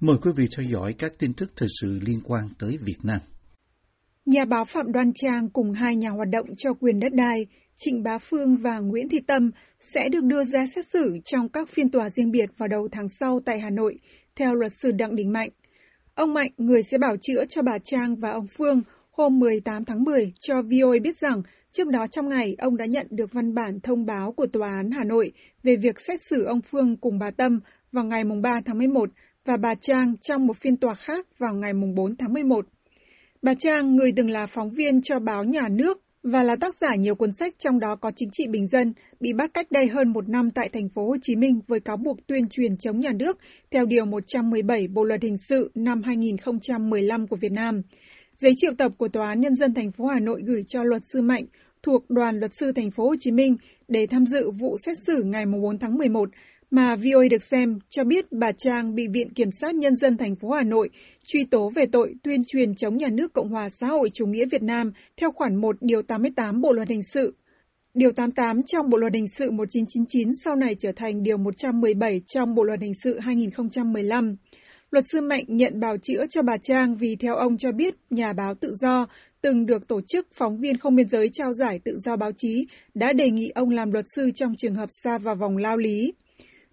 Mời quý vị theo dõi các tin tức thời sự liên quan tới Việt Nam. Nhà báo Phạm Đoan Trang cùng hai nhà hoạt động cho quyền đất đai, Trịnh Bá Phương và Nguyễn Thị Tâm sẽ được đưa ra xét xử trong các phiên tòa riêng biệt vào đầu tháng sau tại Hà Nội, theo luật sư Đặng Đình Mạnh. Ông Mạnh, người sẽ bảo chữa cho bà Trang và ông Phương, hôm 18 tháng 10 cho VOA biết rằng trước đó trong ngày ông đã nhận được văn bản thông báo của Tòa án Hà Nội về việc xét xử ông Phương cùng bà Tâm vào ngày 3 tháng 11 và bà Trang trong một phiên tòa khác vào ngày 4 tháng 11. Bà Trang, người từng là phóng viên cho báo Nhà nước và là tác giả nhiều cuốn sách trong đó có chính trị bình dân, bị bắt cách đây hơn một năm tại thành phố Hồ Chí Minh với cáo buộc tuyên truyền chống nhà nước theo Điều 117 Bộ Luật Hình sự năm 2015 của Việt Nam. Giấy triệu tập của Tòa án Nhân dân thành phố Hà Nội gửi cho luật sư Mạnh thuộc đoàn luật sư thành phố Hồ Chí Minh để tham dự vụ xét xử ngày 4 tháng 11 mà VOA được xem cho biết bà Trang bị Viện Kiểm sát Nhân dân thành phố Hà Nội truy tố về tội tuyên truyền chống nhà nước Cộng hòa xã hội chủ nghĩa Việt Nam theo khoản 1 Điều 88 Bộ Luật Hình sự. Điều 88 trong Bộ Luật Hình sự 1999 sau này trở thành Điều 117 trong Bộ Luật Hình sự 2015. Luật sư Mạnh nhận bào chữa cho bà Trang vì theo ông cho biết nhà báo tự do từng được tổ chức phóng viên không biên giới trao giải tự do báo chí, đã đề nghị ông làm luật sư trong trường hợp xa vào vòng lao lý.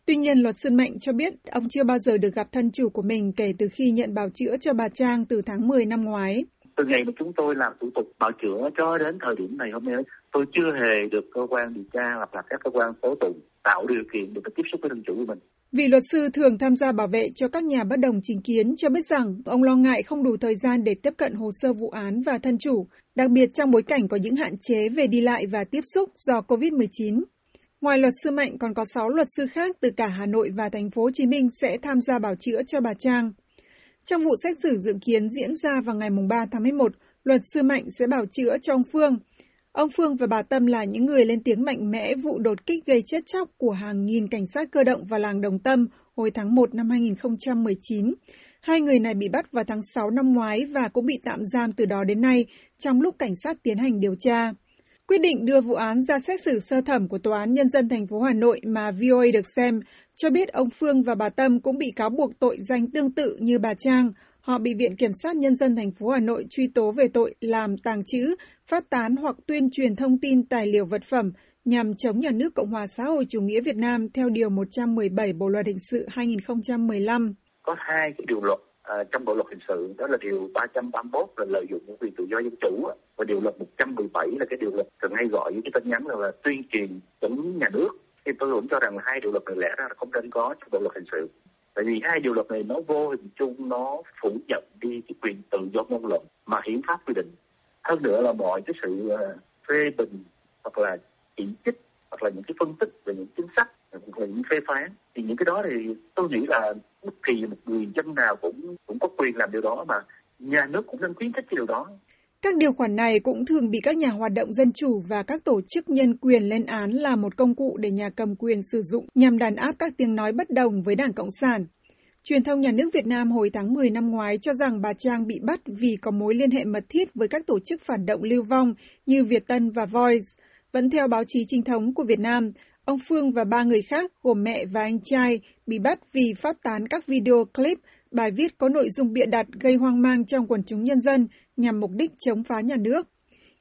Tuy nhiên, luật sư Mạnh cho biết ông chưa bao giờ được gặp thân chủ của mình kể từ khi nhận bào chữa cho bà Trang từ tháng 10 năm ngoái. Từ ngày mà chúng tôi làm thủ tục bào chữa cho đến thời điểm này hôm nay, tôi chưa hề được cơ quan điều tra hoặc là các cơ quan tố tụng tạo điều kiện để tiếp xúc với thân chủ của mình. Vị luật sư thường tham gia bảo vệ cho các nhà bất đồng chính kiến cho biết rằng ông lo ngại không đủ thời gian để tiếp cận hồ sơ vụ án và thân chủ, đặc biệt trong bối cảnh có những hạn chế về đi lại và tiếp xúc do COVID-19. Ngoài luật sư Mạnh còn có 6 luật sư khác từ cả Hà Nội và thành phố Hồ Chí Minh sẽ tham gia bảo chữa cho bà Trang. Trong vụ xét xử dự kiến diễn ra vào ngày 3 tháng 11, luật sư Mạnh sẽ bảo chữa cho ông Phương. Ông Phương và bà Tâm là những người lên tiếng mạnh mẽ vụ đột kích gây chết chóc của hàng nghìn cảnh sát cơ động vào làng Đồng Tâm hồi tháng 1 năm 2019. Hai người này bị bắt vào tháng 6 năm ngoái và cũng bị tạm giam từ đó đến nay trong lúc cảnh sát tiến hành điều tra. Quyết định đưa vụ án ra xét xử sơ thẩm của Tòa án Nhân dân thành phố Hà Nội mà VOA được xem cho biết ông Phương và bà Tâm cũng bị cáo buộc tội danh tương tự như bà Trang. Họ bị Viện Kiểm sát Nhân dân thành phố Hà Nội truy tố về tội làm tàng trữ, phát tán hoặc tuyên truyền thông tin tài liệu vật phẩm nhằm chống nhà nước Cộng hòa xã hội chủ nghĩa Việt Nam theo Điều 117 Bộ Luật Hình sự 2015. Có hai cái điều luật À, trong bộ luật hình sự đó là điều 331 là lợi dụng quyền tự do dân chủ và điều luật 117 là cái điều luật thường hay gọi với cái tên nhắn là, là tuyên truyền chống nhà nước. Thì tôi cũng cho rằng là hai điều luật này lẽ ra là không nên có trong bộ luật hình sự. Tại vì hai điều luật này nó vô hình chung nó phủ nhận đi cái quyền tự do ngôn luận mà hiến pháp quy định. Hơn nữa là mọi cái sự ờ, phê bình hoặc là chỉ trích hoặc là những cái phân tích về những chính sách hoặc là những phê phán thì những cái đó thì tôi nghĩ là thì kỳ một người dân nào cũng cũng có quyền làm điều đó mà nhà nước cũng nên khuyến khích cái điều đó các điều khoản này cũng thường bị các nhà hoạt động dân chủ và các tổ chức nhân quyền lên án là một công cụ để nhà cầm quyền sử dụng nhằm đàn áp các tiếng nói bất đồng với Đảng Cộng sản. Truyền thông nhà nước Việt Nam hồi tháng 10 năm ngoái cho rằng bà Trang bị bắt vì có mối liên hệ mật thiết với các tổ chức phản động lưu vong như Việt Tân và Voice. Vẫn theo báo chí chính thống của Việt Nam, ông Phương và ba người khác gồm mẹ và anh trai bị bắt vì phát tán các video clip, bài viết có nội dung bịa đặt gây hoang mang trong quần chúng nhân dân nhằm mục đích chống phá nhà nước.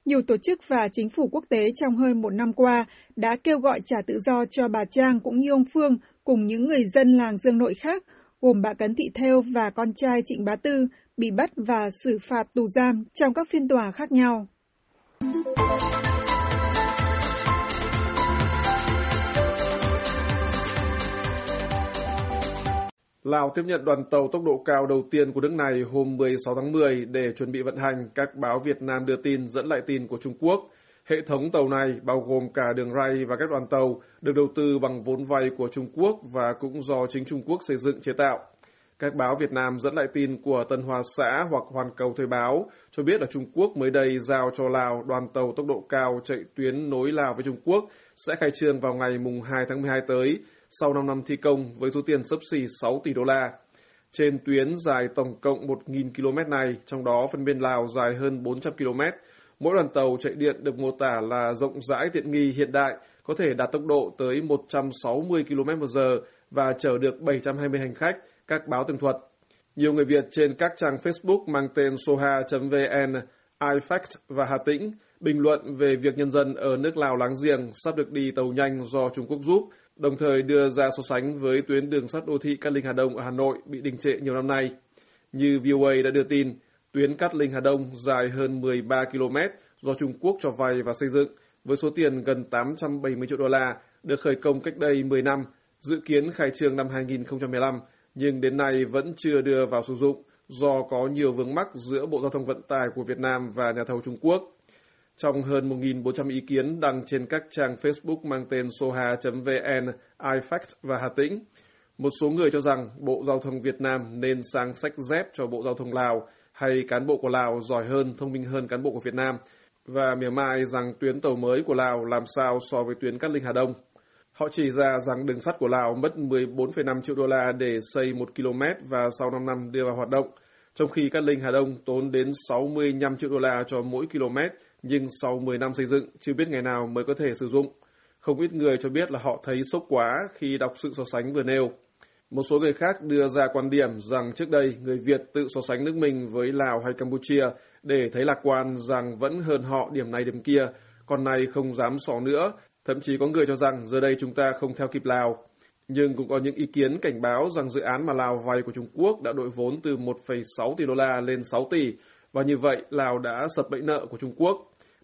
Nhiều tổ chức và chính phủ quốc tế trong hơn một năm qua đã kêu gọi trả tự do cho bà Trang cũng như ông Phương cùng những người dân làng Dương Nội khác, gồm bà Cấn Thị Theo và con trai Trịnh Bá Tư, bị bắt và xử phạt tù giam trong các phiên tòa khác nhau. Lào tiếp nhận đoàn tàu tốc độ cao đầu tiên của nước này hôm 16 tháng 10 để chuẩn bị vận hành, các báo Việt Nam đưa tin dẫn lại tin của Trung Quốc. Hệ thống tàu này bao gồm cả đường ray và các đoàn tàu được đầu tư bằng vốn vay của Trung Quốc và cũng do chính Trung Quốc xây dựng chế tạo. Các báo Việt Nam dẫn lại tin của Tân Hoa Xã hoặc Hoàn Cầu Thời báo cho biết là Trung Quốc mới đây giao cho Lào đoàn tàu tốc độ cao chạy tuyến nối Lào với Trung Quốc sẽ khai trương vào ngày mùng 2 tháng 12 tới sau 5 năm thi công với số tiền sấp xỉ 6 tỷ đô la. Trên tuyến dài tổng cộng 1.000 km này, trong đó phân bên Lào dài hơn 400 km, mỗi đoàn tàu chạy điện được mô tả là rộng rãi tiện nghi hiện đại, có thể đạt tốc độ tới 160 km h và chở được 720 hành khách, các báo tường thuật. Nhiều người Việt trên các trang Facebook mang tên soha.vn, iFact và Hà Tĩnh bình luận về việc nhân dân ở nước Lào láng giềng sắp được đi tàu nhanh do Trung Quốc giúp, đồng thời đưa ra so sánh với tuyến đường sắt đô thị Cát Linh Hà Đông ở Hà Nội bị đình trệ nhiều năm nay. Như VOA đã đưa tin, tuyến Cát Linh Hà Đông dài hơn 13 km do Trung Quốc cho vay và xây dựng với số tiền gần 870 triệu đô la được khởi công cách đây 10 năm, dự kiến khai trương năm 2015 nhưng đến nay vẫn chưa đưa vào sử dụng do có nhiều vướng mắc giữa Bộ Giao thông Vận tải của Việt Nam và nhà thầu Trung Quốc. Trong hơn 1.400 ý kiến đăng trên các trang Facebook mang tên soha.vn, iFact và Hà Tĩnh, một số người cho rằng Bộ Giao thông Việt Nam nên sang sách dép cho Bộ Giao thông Lào hay cán bộ của Lào giỏi hơn, thông minh hơn cán bộ của Việt Nam và mỉa mai rằng tuyến tàu mới của Lào làm sao so với tuyến Cát Linh Hà Đông. Họ chỉ ra rằng đường sắt của Lào mất 14,5 triệu đô la để xây 1 km và sau 5 năm đưa vào hoạt động, trong khi Cát Linh Hà Đông tốn đến 65 triệu đô la cho mỗi km, nhưng sau 10 năm xây dựng, chưa biết ngày nào mới có thể sử dụng. Không ít người cho biết là họ thấy sốc quá khi đọc sự so sánh vừa nêu. Một số người khác đưa ra quan điểm rằng trước đây người Việt tự so sánh nước mình với Lào hay Campuchia để thấy lạc quan rằng vẫn hơn họ điểm này điểm kia, còn này không dám so nữa Thậm chí có người cho rằng giờ đây chúng ta không theo kịp Lào. Nhưng cũng có những ý kiến cảnh báo rằng dự án mà Lào vay của Trung Quốc đã đội vốn từ 1,6 tỷ đô la lên 6 tỷ, và như vậy Lào đã sập bẫy nợ của Trung Quốc.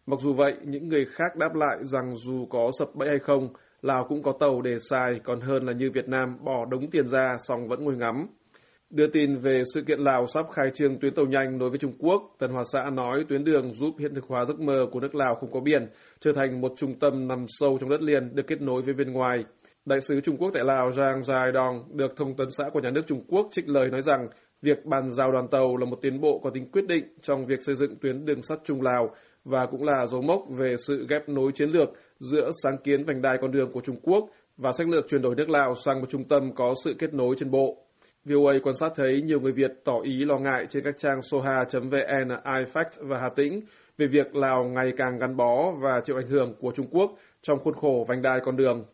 Mặc dù vậy, những người khác đáp lại rằng dù có sập bẫy hay không, Lào cũng có tàu để xài, còn hơn là như Việt Nam bỏ đống tiền ra xong vẫn ngồi ngắm. Đưa tin về sự kiện Lào sắp khai trương tuyến tàu nhanh nối với Trung Quốc, Tân Hòa Xã nói tuyến đường giúp hiện thực hóa giấc mơ của nước Lào không có biển, trở thành một trung tâm nằm sâu trong đất liền được kết nối với bên ngoài. Đại sứ Trung Quốc tại Lào Giang Dài Đong được thông tấn xã của nhà nước Trung Quốc trích lời nói rằng việc bàn giao đoàn tàu là một tiến bộ có tính quyết định trong việc xây dựng tuyến đường sắt Trung Lào và cũng là dấu mốc về sự ghép nối chiến lược giữa sáng kiến vành đai con đường của Trung Quốc và sách lược chuyển đổi nước Lào sang một trung tâm có sự kết nối trên bộ. VOA quan sát thấy nhiều người Việt tỏ ý lo ngại trên các trang soha.vn, iFact và Hà Tĩnh về việc Lào ngày càng gắn bó và chịu ảnh hưởng của Trung Quốc trong khuôn khổ vành đai con đường.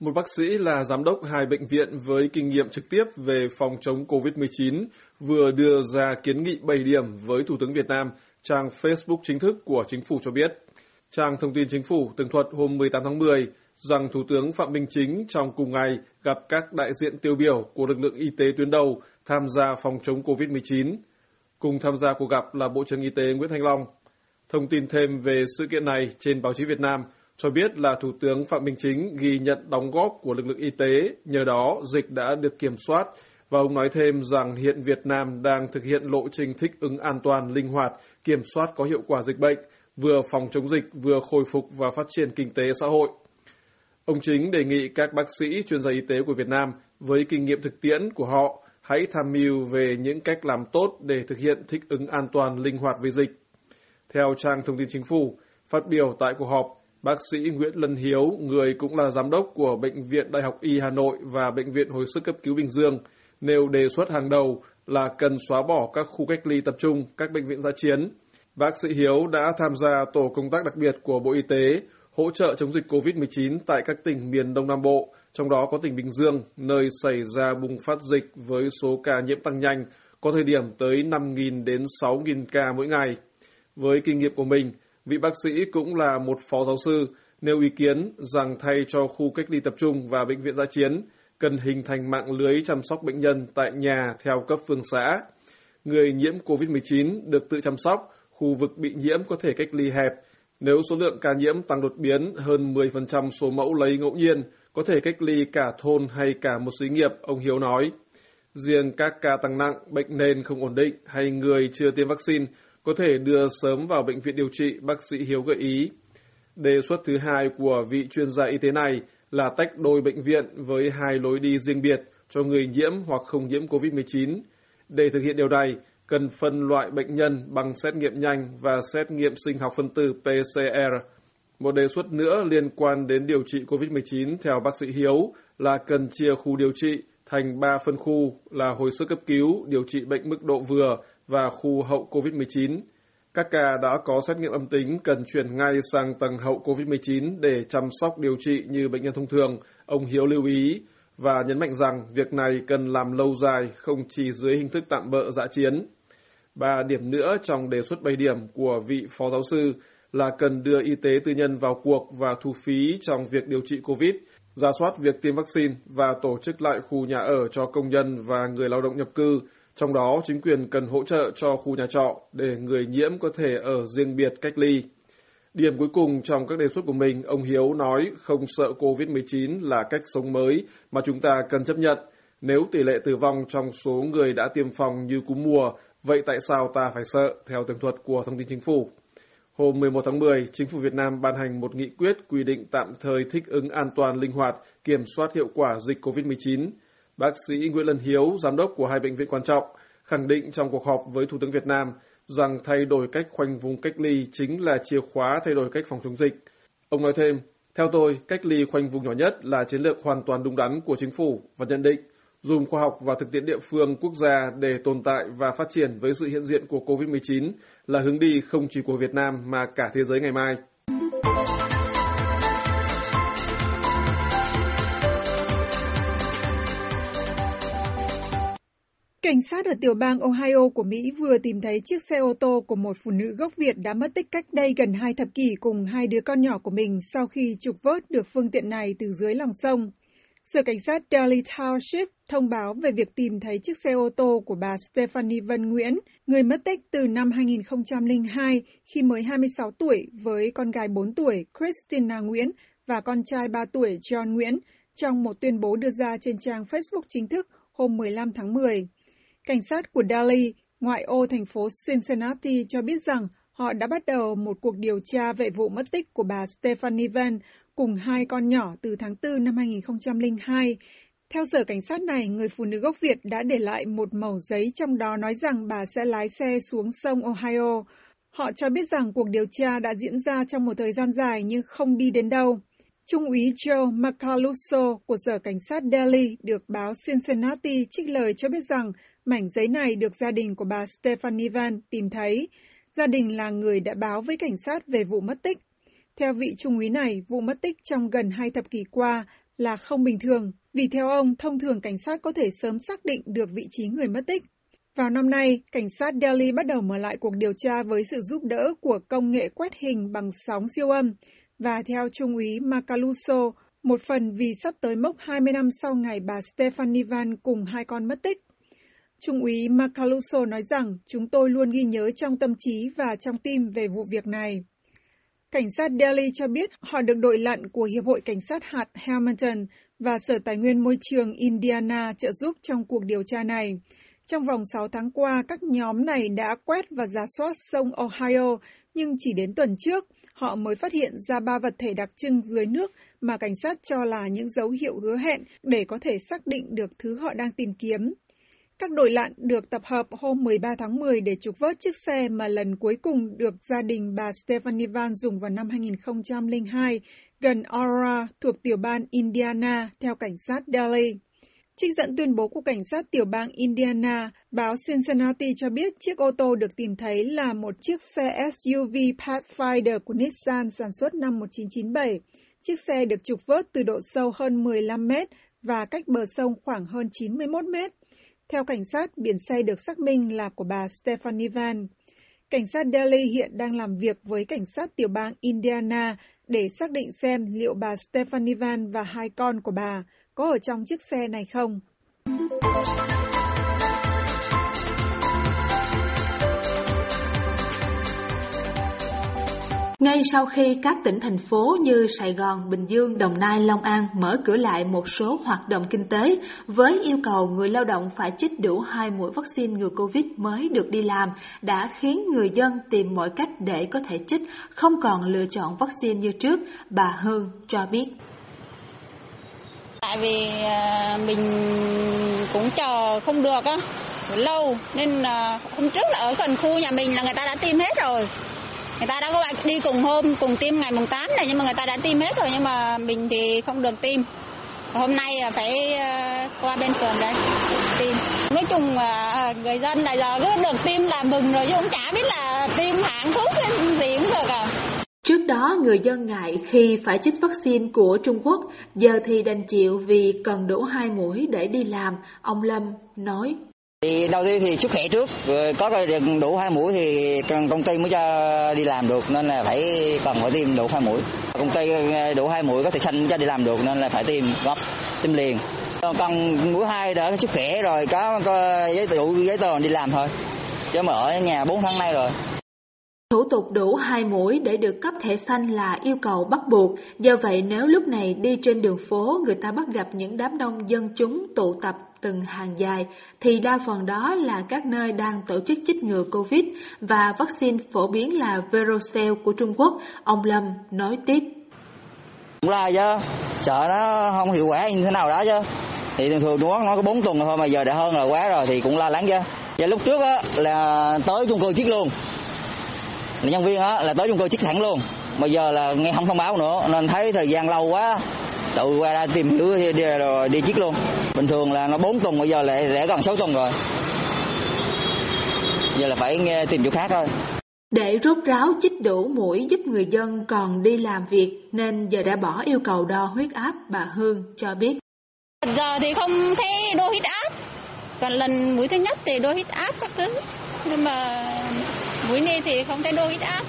Một bác sĩ là giám đốc hai bệnh viện với kinh nghiệm trực tiếp về phòng chống COVID-19 vừa đưa ra kiến nghị 7 điểm với Thủ tướng Việt Nam, trang Facebook chính thức của chính phủ cho biết. Trang thông tin chính phủ tường thuật hôm 18 tháng 10 rằng Thủ tướng Phạm Minh Chính trong cùng ngày gặp các đại diện tiêu biểu của lực lượng y tế tuyến đầu tham gia phòng chống COVID-19. Cùng tham gia cuộc gặp là Bộ trưởng Y tế Nguyễn Thanh Long. Thông tin thêm về sự kiện này trên báo chí Việt Nam cho biết là Thủ tướng Phạm Minh Chính ghi nhận đóng góp của lực lượng y tế, nhờ đó dịch đã được kiểm soát và ông nói thêm rằng hiện Việt Nam đang thực hiện lộ trình thích ứng an toàn, linh hoạt, kiểm soát có hiệu quả dịch bệnh vừa phòng chống dịch, vừa khôi phục và phát triển kinh tế xã hội. Ông Chính đề nghị các bác sĩ, chuyên gia y tế của Việt Nam với kinh nghiệm thực tiễn của họ hãy tham mưu về những cách làm tốt để thực hiện thích ứng an toàn, linh hoạt với dịch. Theo trang thông tin chính phủ, phát biểu tại cuộc họp, bác sĩ Nguyễn Lân Hiếu, người cũng là giám đốc của Bệnh viện Đại học Y Hà Nội và Bệnh viện Hồi sức cấp cứu Bình Dương, nêu đề xuất hàng đầu là cần xóa bỏ các khu cách ly tập trung, các bệnh viện giã chiến, Bác sĩ Hiếu đã tham gia tổ công tác đặc biệt của Bộ Y tế hỗ trợ chống dịch COVID-19 tại các tỉnh miền Đông Nam Bộ, trong đó có tỉnh Bình Dương, nơi xảy ra bùng phát dịch với số ca nhiễm tăng nhanh, có thời điểm tới 5.000 đến 6.000 ca mỗi ngày. Với kinh nghiệm của mình, vị bác sĩ cũng là một phó giáo sư, nêu ý kiến rằng thay cho khu cách ly tập trung và bệnh viện giã chiến, cần hình thành mạng lưới chăm sóc bệnh nhân tại nhà theo cấp phường xã. Người nhiễm COVID-19 được tự chăm sóc, khu vực bị nhiễm có thể cách ly hẹp. Nếu số lượng ca nhiễm tăng đột biến hơn 10% số mẫu lấy ngẫu nhiên, có thể cách ly cả thôn hay cả một xí nghiệp, ông Hiếu nói. Riêng các ca tăng nặng, bệnh nền không ổn định hay người chưa tiêm vaccine có thể đưa sớm vào bệnh viện điều trị, bác sĩ Hiếu gợi ý. Đề xuất thứ hai của vị chuyên gia y tế này là tách đôi bệnh viện với hai lối đi riêng biệt cho người nhiễm hoặc không nhiễm COVID-19. Để thực hiện điều này, cần phân loại bệnh nhân bằng xét nghiệm nhanh và xét nghiệm sinh học phân tử PCR. Một đề xuất nữa liên quan đến điều trị COVID-19 theo bác sĩ Hiếu là cần chia khu điều trị thành 3 phân khu là hồi sức cấp cứu, điều trị bệnh mức độ vừa và khu hậu COVID-19. Các ca đã có xét nghiệm âm tính cần chuyển ngay sang tầng hậu COVID-19 để chăm sóc điều trị như bệnh nhân thông thường, ông Hiếu lưu ý và nhấn mạnh rằng việc này cần làm lâu dài, không chỉ dưới hình thức tạm bỡ dã chiến. Ba điểm nữa trong đề xuất 7 điểm của vị phó giáo sư là cần đưa y tế tư nhân vào cuộc và thu phí trong việc điều trị COVID, ra soát việc tiêm vaccine và tổ chức lại khu nhà ở cho công nhân và người lao động nhập cư. Trong đó, chính quyền cần hỗ trợ cho khu nhà trọ để người nhiễm có thể ở riêng biệt cách ly. Điểm cuối cùng trong các đề xuất của mình, ông Hiếu nói không sợ COVID-19 là cách sống mới mà chúng ta cần chấp nhận. Nếu tỷ lệ tử vong trong số người đã tiêm phòng như cúm mùa, vậy tại sao ta phải sợ, theo tường thuật của thông tin chính phủ? Hôm 11 tháng 10, Chính phủ Việt Nam ban hành một nghị quyết quy định tạm thời thích ứng an toàn linh hoạt, kiểm soát hiệu quả dịch COVID-19. Bác sĩ Nguyễn Lân Hiếu, giám đốc của hai bệnh viện quan trọng, khẳng định trong cuộc họp với Thủ tướng Việt Nam rằng thay đổi cách khoanh vùng cách ly chính là chìa khóa thay đổi cách phòng chống dịch. Ông nói thêm, theo tôi, cách ly khoanh vùng nhỏ nhất là chiến lược hoàn toàn đúng đắn của chính phủ và nhận định dùng khoa học và thực tiễn địa phương quốc gia để tồn tại và phát triển với sự hiện diện của COVID-19 là hướng đi không chỉ của Việt Nam mà cả thế giới ngày mai. Cảnh sát ở tiểu bang Ohio của Mỹ vừa tìm thấy chiếc xe ô tô của một phụ nữ gốc Việt đã mất tích cách đây gần hai thập kỷ cùng hai đứa con nhỏ của mình sau khi trục vớt được phương tiện này từ dưới lòng sông. Sở Cảnh sát Daly Township thông báo về việc tìm thấy chiếc xe ô tô của bà Stephanie Vân Nguyễn, người mất tích từ năm 2002 khi mới 26 tuổi với con gái 4 tuổi Christina Nguyễn và con trai 3 tuổi John Nguyễn trong một tuyên bố đưa ra trên trang Facebook chính thức hôm 15 tháng 10. Cảnh sát của Daly, ngoại ô thành phố Cincinnati cho biết rằng họ đã bắt đầu một cuộc điều tra về vụ mất tích của bà Stephanie Van cùng hai con nhỏ từ tháng 4 năm 2002. Theo sở cảnh sát này, người phụ nữ gốc Việt đã để lại một mẩu giấy trong đó nói rằng bà sẽ lái xe xuống sông Ohio. Họ cho biết rằng cuộc điều tra đã diễn ra trong một thời gian dài nhưng không đi đến đâu. Trung úy Joe Macaluso của Sở Cảnh sát Delhi được báo Cincinnati trích lời cho biết rằng mảnh giấy này được gia đình của bà Stephanie Van tìm thấy. Gia đình là người đã báo với cảnh sát về vụ mất tích. Theo vị trung úy này, vụ mất tích trong gần hai thập kỷ qua là không bình thường, vì theo ông, thông thường cảnh sát có thể sớm xác định được vị trí người mất tích. Vào năm nay, cảnh sát Delhi bắt đầu mở lại cuộc điều tra với sự giúp đỡ của công nghệ quét hình bằng sóng siêu âm, và theo Trung úy Macaluso, một phần vì sắp tới mốc 20 năm sau ngày bà Stephanie Van cùng hai con mất tích. Trung úy Macaluso nói rằng chúng tôi luôn ghi nhớ trong tâm trí và trong tim về vụ việc này. Cảnh sát Delhi cho biết họ được đội lặn của Hiệp hội Cảnh sát hạt Hamilton và Sở Tài nguyên Môi trường Indiana trợ giúp trong cuộc điều tra này. Trong vòng 6 tháng qua, các nhóm này đã quét và giả soát sông Ohio, nhưng chỉ đến tuần trước, họ mới phát hiện ra ba vật thể đặc trưng dưới nước mà cảnh sát cho là những dấu hiệu hứa hẹn để có thể xác định được thứ họ đang tìm kiếm. Các đội lặn được tập hợp hôm 13 tháng 10 để trục vớt chiếc xe mà lần cuối cùng được gia đình bà Stephanie Van dùng vào năm 2002 gần Aurora thuộc tiểu bang Indiana, theo cảnh sát Delhi. Trích dẫn tuyên bố của cảnh sát tiểu bang Indiana, báo Cincinnati cho biết chiếc ô tô được tìm thấy là một chiếc xe SUV Pathfinder của Nissan sản xuất năm 1997. Chiếc xe được trục vớt từ độ sâu hơn 15 mét và cách bờ sông khoảng hơn 91 mét. Theo cảnh sát, biển xe được xác minh là của bà Stephanie Van. Cảnh sát Delhi hiện đang làm việc với cảnh sát tiểu bang Indiana để xác định xem liệu bà Stephanie Van và hai con của bà có ở trong chiếc xe này không. Ngay sau khi các tỉnh thành phố như Sài Gòn, Bình Dương, Đồng Nai, Long An mở cửa lại một số hoạt động kinh tế với yêu cầu người lao động phải chích đủ hai mũi vaccine ngừa Covid mới được đi làm đã khiến người dân tìm mọi cách để có thể chích, không còn lựa chọn vaccine như trước, bà Hương cho biết. Tại vì à, mình cũng chờ không được á, lâu nên hôm trước là ở gần khu nhà mình là người ta đã tiêm hết rồi người ta đã có bạn đi cùng hôm cùng tiêm ngày mùng 8 này nhưng mà người ta đã tiêm hết rồi nhưng mà mình thì không được tiêm hôm nay phải ờ, qua bên phường đây tiêm nói chung là ờ, người dân là giờ cứ được tiêm là mừng rồi chứ cũng chả biết là tiêm hãng thuốc gì cũng được à. Trước đó, người dân ngại khi phải chích vaccine của Trung Quốc, giờ thì đành chịu vì cần đủ hai mũi để đi làm, ông Lâm nói. Thì đầu tiên thì sức khỏe trước, rồi có đủ hai mũi thì công ty mới cho đi làm được nên là phải cần phải tiêm đủ hai mũi. Công ty ờ, đủ hai mũi có thể xanh cho đi làm được nên là phải tiêm gấp, tiêm liền. Còn mũi hai đỡ sức khỏe rồi có, có giấy đủ giấy tờ đi làm thôi. Chứ mà ở nhà 4 tháng nay rồi. Thủ tục đủ hai mũi để được cấp thẻ xanh là yêu cầu bắt buộc, do vậy nếu lúc này đi trên đường phố người ta bắt gặp những đám đông dân chúng tụ tập từng hàng dài, thì đa phần đó là các nơi đang tổ chức chích ngừa Covid và vaccine phổ biến là Verocell của Trung Quốc, ông Lâm nói tiếp. Cũng là chứ, sợ nó không hiệu quả như thế nào đó chứ. Thì thường thường Trung Quốc nó có 4 tuần thôi mà giờ đã hơn là quá rồi thì cũng lo lắng chứ. Và lúc trước á, là tới chung cư chích luôn, nhân viên á là tới chung cư chích thẳng luôn bây giờ là nghe không thông báo nữa nên thấy thời gian lâu quá tự qua ra tìm hiểu đi, đi, rồi đi chích luôn. Bình thường là nó 4 tuần bây giờ lại để gần 6 tuần rồi. Giờ là phải nghe tìm chỗ khác thôi. Để rốt ráo chích đủ mũi giúp người dân còn đi làm việc nên giờ đã bỏ yêu cầu đo huyết áp bà Hương cho biết. Giờ thì không thấy đo huyết áp, còn lần mũi thứ nhất thì đo huyết áp các thứ. Nhưng mà mũi này thì không thấy đo huyết áp.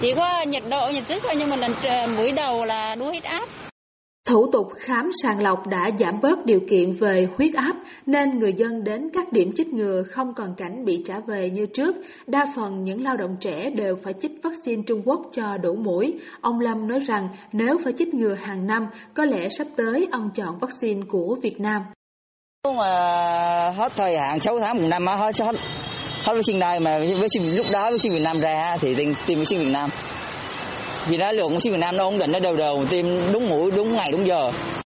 Chỉ có nhiệt độ nhiệt sức thôi nhưng mà lần mũi đầu là đo huyết áp Thủ tục khám sàng lọc đã giảm bớt điều kiện về huyết áp nên người dân đến các điểm chích ngừa không còn cảnh bị trả về như trước. Đa phần những lao động trẻ đều phải chích vaccine Trung Quốc cho đủ mũi. Ông Lâm nói rằng nếu phải chích ngừa hàng năm, có lẽ sắp tới ông chọn vaccine của Việt Nam. Nếu mà hết thời hạn 6 tháng một năm á hết hết hết vaccine này mà vaccine lúc đó vaccine Việt Nam ra thì tìm vaccine Việt Nam vì đó lượng vaccine Việt Nam nó ổn định nó đều đều tiêm đúng mũi đúng ngày đúng giờ.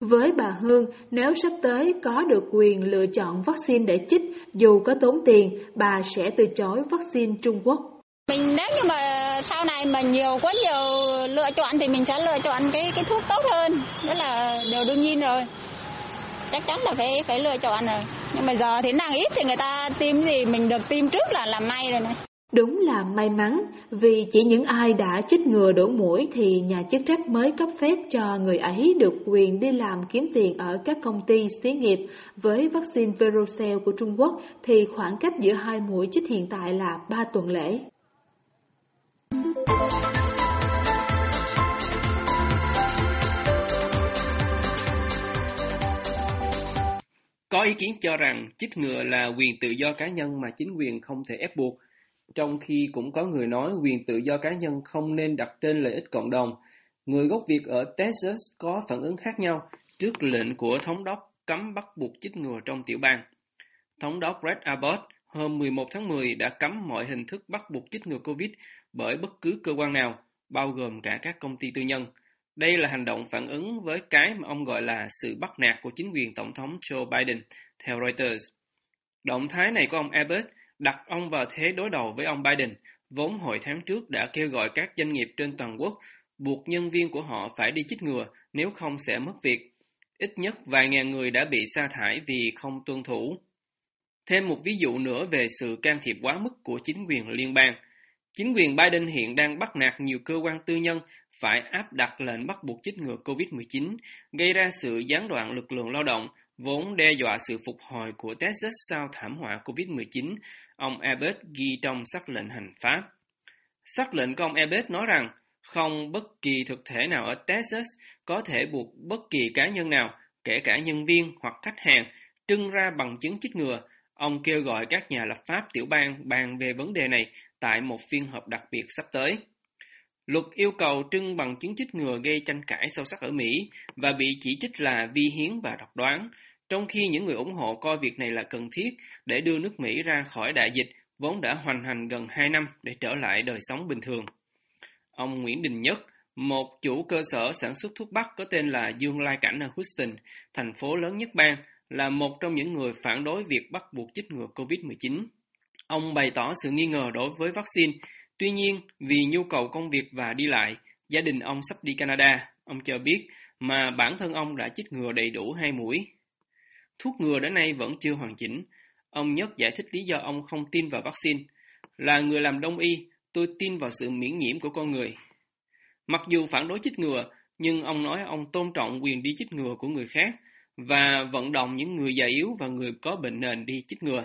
Với bà Hương, nếu sắp tới có được quyền lựa chọn vaccine để chích, dù có tốn tiền, bà sẽ từ chối vaccine Trung Quốc. Mình nếu như mà sau này mà nhiều quá nhiều lựa chọn thì mình sẽ lựa chọn cái cái thuốc tốt hơn, đó là điều đương nhiên rồi. Chắc chắn là phải phải lựa chọn rồi. Nhưng mà giờ thì năng ít thì người ta tiêm gì mình được tiêm trước là làm may rồi này Đúng là may mắn, vì chỉ những ai đã chích ngừa đổ mũi thì nhà chức trách mới cấp phép cho người ấy được quyền đi làm kiếm tiền ở các công ty xí nghiệp. Với vaccine Verocell của Trung Quốc thì khoảng cách giữa hai mũi chích hiện tại là 3 tuần lễ. Có ý kiến cho rằng chích ngừa là quyền tự do cá nhân mà chính quyền không thể ép buộc, trong khi cũng có người nói quyền tự do cá nhân không nên đặt trên lợi ích cộng đồng. Người gốc Việt ở Texas có phản ứng khác nhau trước lệnh của thống đốc cấm bắt buộc chích ngừa trong tiểu bang. Thống đốc Brett Abbott hôm 11 tháng 10 đã cấm mọi hình thức bắt buộc chích ngừa COVID bởi bất cứ cơ quan nào, bao gồm cả các công ty tư nhân. Đây là hành động phản ứng với cái mà ông gọi là sự bắt nạt của chính quyền Tổng thống Joe Biden, theo Reuters. Động thái này của ông Abbott đặt ông vào thế đối đầu với ông Biden, vốn hồi tháng trước đã kêu gọi các doanh nghiệp trên toàn quốc buộc nhân viên của họ phải đi chích ngừa, nếu không sẽ mất việc. Ít nhất vài ngàn người đã bị sa thải vì không tuân thủ. Thêm một ví dụ nữa về sự can thiệp quá mức của chính quyền liên bang. Chính quyền Biden hiện đang bắt nạt nhiều cơ quan tư nhân phải áp đặt lệnh bắt buộc chích ngừa COVID-19, gây ra sự gián đoạn lực lượng lao động, vốn đe dọa sự phục hồi của Texas sau thảm họa COVID-19, ông Abbott ghi trong sắc lệnh hành pháp. Sắc lệnh của ông Abbott nói rằng không bất kỳ thực thể nào ở Texas có thể buộc bất kỳ cá nhân nào, kể cả nhân viên hoặc khách hàng, trưng ra bằng chứng chích ngừa. Ông kêu gọi các nhà lập pháp tiểu bang bàn về vấn đề này tại một phiên họp đặc biệt sắp tới. Luật yêu cầu trưng bằng chứng chích ngừa gây tranh cãi sâu sắc ở Mỹ và bị chỉ trích là vi hiến và độc đoán, trong khi những người ủng hộ coi việc này là cần thiết để đưa nước Mỹ ra khỏi đại dịch vốn đã hoành hành gần 2 năm để trở lại đời sống bình thường. Ông Nguyễn Đình Nhất, một chủ cơ sở sản xuất thuốc bắc có tên là Dương Lai Cảnh ở Houston, thành phố lớn nhất bang, là một trong những người phản đối việc bắt buộc chích ngừa COVID-19. Ông bày tỏ sự nghi ngờ đối với vaccine Tuy nhiên, vì nhu cầu công việc và đi lại, gia đình ông sắp đi Canada, ông cho biết, mà bản thân ông đã chích ngừa đầy đủ hai mũi. Thuốc ngừa đến nay vẫn chưa hoàn chỉnh. Ông Nhất giải thích lý do ông không tin vào vaccine. Là người làm đông y, tôi tin vào sự miễn nhiễm của con người. Mặc dù phản đối chích ngừa, nhưng ông nói ông tôn trọng quyền đi chích ngừa của người khác và vận động những người già yếu và người có bệnh nền đi chích ngừa.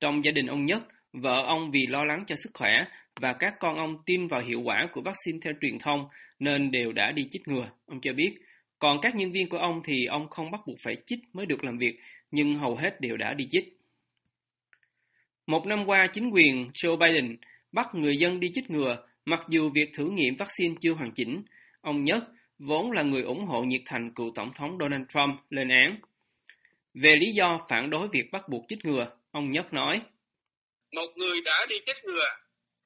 Trong gia đình ông Nhất, vợ ông vì lo lắng cho sức khỏe và các con ông tin vào hiệu quả của vaccine theo truyền thông nên đều đã đi chích ngừa, ông cho biết. Còn các nhân viên của ông thì ông không bắt buộc phải chích mới được làm việc, nhưng hầu hết đều đã đi chích. Một năm qua, chính quyền Joe Biden bắt người dân đi chích ngừa, mặc dù việc thử nghiệm vaccine chưa hoàn chỉnh. Ông Nhất, vốn là người ủng hộ nhiệt thành cựu Tổng thống Donald Trump, lên án. Về lý do phản đối việc bắt buộc chích ngừa, ông Nhất nói. Một người đã đi chích ngừa,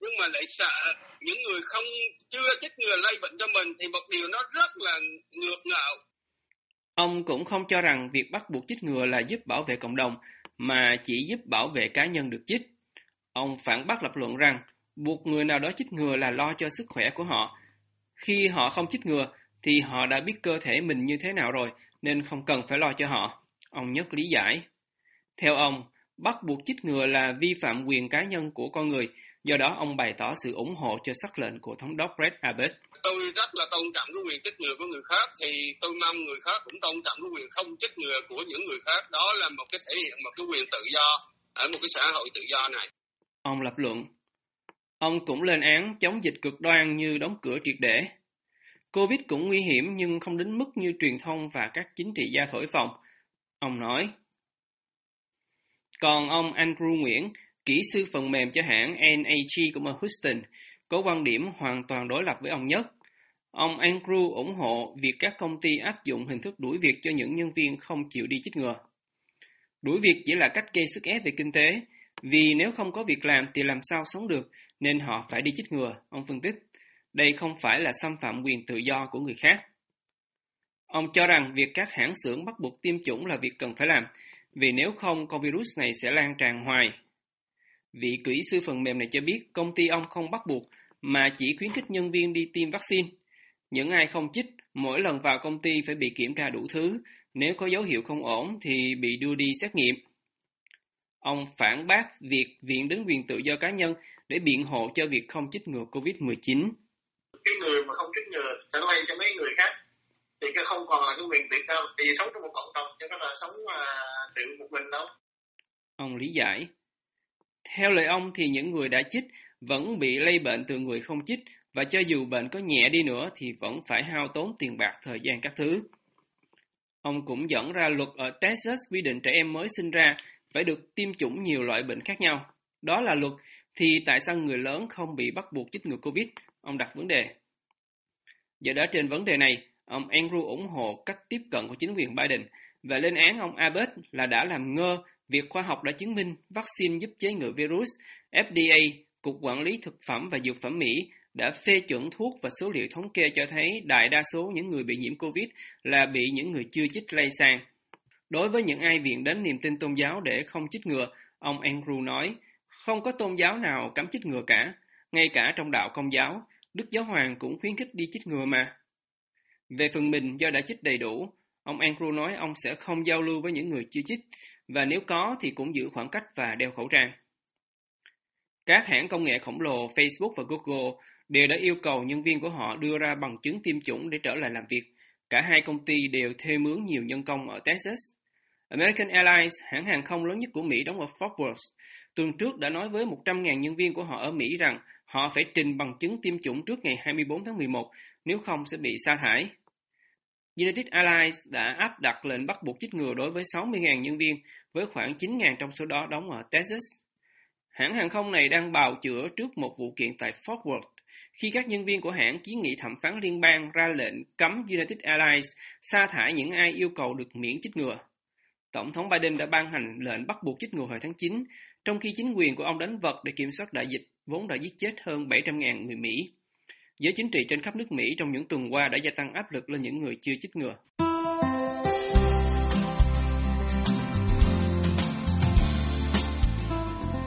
nhưng mà lại sợ những người không chưa chích ngừa lây bệnh cho mình thì một điều nó rất là ngược ngạo. Ông cũng không cho rằng việc bắt buộc chích ngừa là giúp bảo vệ cộng đồng, mà chỉ giúp bảo vệ cá nhân được chích. Ông phản bác lập luận rằng buộc người nào đó chích ngừa là lo cho sức khỏe của họ. Khi họ không chích ngừa thì họ đã biết cơ thể mình như thế nào rồi nên không cần phải lo cho họ. Ông nhất lý giải. Theo ông, bắt buộc chích ngừa là vi phạm quyền cá nhân của con người, do đó ông bày tỏ sự ủng hộ cho sắc lệnh của thống đốc Greg Abbott. Tôi rất là tôn trọng cái quyền chích ngừa của người khác, thì tôi mong người khác cũng tôn trọng cái quyền không chích ngừa của những người khác. Đó là một cái thể hiện một cái quyền tự do ở một cái xã hội tự do này. Ông lập luận. Ông cũng lên án chống dịch cực đoan như đóng cửa triệt để. Covid cũng nguy hiểm nhưng không đến mức như truyền thông và các chính trị gia thổi phồng. Ông nói. Còn ông Andrew Nguyễn, kỹ sư phần mềm cho hãng NAG của ở Houston, có quan điểm hoàn toàn đối lập với ông Nhất. Ông Andrew ủng hộ việc các công ty áp dụng hình thức đuổi việc cho những nhân viên không chịu đi chích ngừa. Đuổi việc chỉ là cách gây sức ép về kinh tế, vì nếu không có việc làm thì làm sao sống được, nên họ phải đi chích ngừa, ông phân tích. Đây không phải là xâm phạm quyền tự do của người khác. Ông cho rằng việc các hãng xưởng bắt buộc tiêm chủng là việc cần phải làm, vì nếu không con virus này sẽ lan tràn hoài. Vị kỹ sư phần mềm này cho biết công ty ông không bắt buộc mà chỉ khuyến khích nhân viên đi tiêm vaccine. Những ai không chích, mỗi lần vào công ty phải bị kiểm tra đủ thứ, nếu có dấu hiệu không ổn thì bị đưa đi xét nghiệm. Ông phản bác việc viện đến quyền tự do cá nhân để biện hộ cho việc không chích ngừa COVID-19. Cái người mà không chích ngừa sẽ lây cho mấy người khác thì cái không còn là cái quyền tự do vì sống trong một cộng đồng chứ không là sống mà tự một mình đâu. Ông lý giải. Theo lời ông thì những người đã chích vẫn bị lây bệnh từ người không chích và cho dù bệnh có nhẹ đi nữa thì vẫn phải hao tốn tiền bạc thời gian các thứ. Ông cũng dẫn ra luật ở Texas quy định trẻ em mới sinh ra phải được tiêm chủng nhiều loại bệnh khác nhau. Đó là luật, thì tại sao người lớn không bị bắt buộc chích ngừa Covid? Ông đặt vấn đề. giờ đó trên vấn đề này, ông Andrew ủng hộ cách tiếp cận của chính quyền Biden và lên án ông Abbott là đã làm ngơ việc khoa học đã chứng minh vaccine giúp chế ngự virus. FDA, Cục Quản lý Thực phẩm và Dược phẩm Mỹ, đã phê chuẩn thuốc và số liệu thống kê cho thấy đại đa số những người bị nhiễm COVID là bị những người chưa chích lây sang. Đối với những ai viện đến niềm tin tôn giáo để không chích ngừa, ông Andrew nói, không có tôn giáo nào cấm chích ngừa cả, ngay cả trong đạo công giáo, Đức Giáo Hoàng cũng khuyến khích đi chích ngừa mà. Về phần mình do đã chích đầy đủ, ông Andrew nói ông sẽ không giao lưu với những người chưa chích, và nếu có thì cũng giữ khoảng cách và đeo khẩu trang. Các hãng công nghệ khổng lồ Facebook và Google đều đã yêu cầu nhân viên của họ đưa ra bằng chứng tiêm chủng để trở lại làm việc. Cả hai công ty đều thuê mướn nhiều nhân công ở Texas. American Airlines, hãng hàng không lớn nhất của Mỹ đóng ở Fort Worth, tuần trước đã nói với 100.000 nhân viên của họ ở Mỹ rằng họ phải trình bằng chứng tiêm chủng trước ngày 24 tháng 11, nếu không sẽ bị sa thải. United Airlines đã áp đặt lệnh bắt buộc chích ngừa đối với 60.000 nhân viên, với khoảng 9.000 trong số đó đóng ở Texas. Hãng hàng không này đang bào chữa trước một vụ kiện tại Fort Worth, khi các nhân viên của hãng kiến nghị thẩm phán liên bang ra lệnh cấm United Airlines sa thải những ai yêu cầu được miễn chích ngừa. Tổng thống Biden đã ban hành lệnh bắt buộc chích ngừa hồi tháng 9, trong khi chính quyền của ông đánh vật để kiểm soát đại dịch vốn đã giết chết hơn 700.000 người Mỹ. Giới chính trị trên khắp nước Mỹ trong những tuần qua đã gia tăng áp lực lên những người chưa chích ngừa.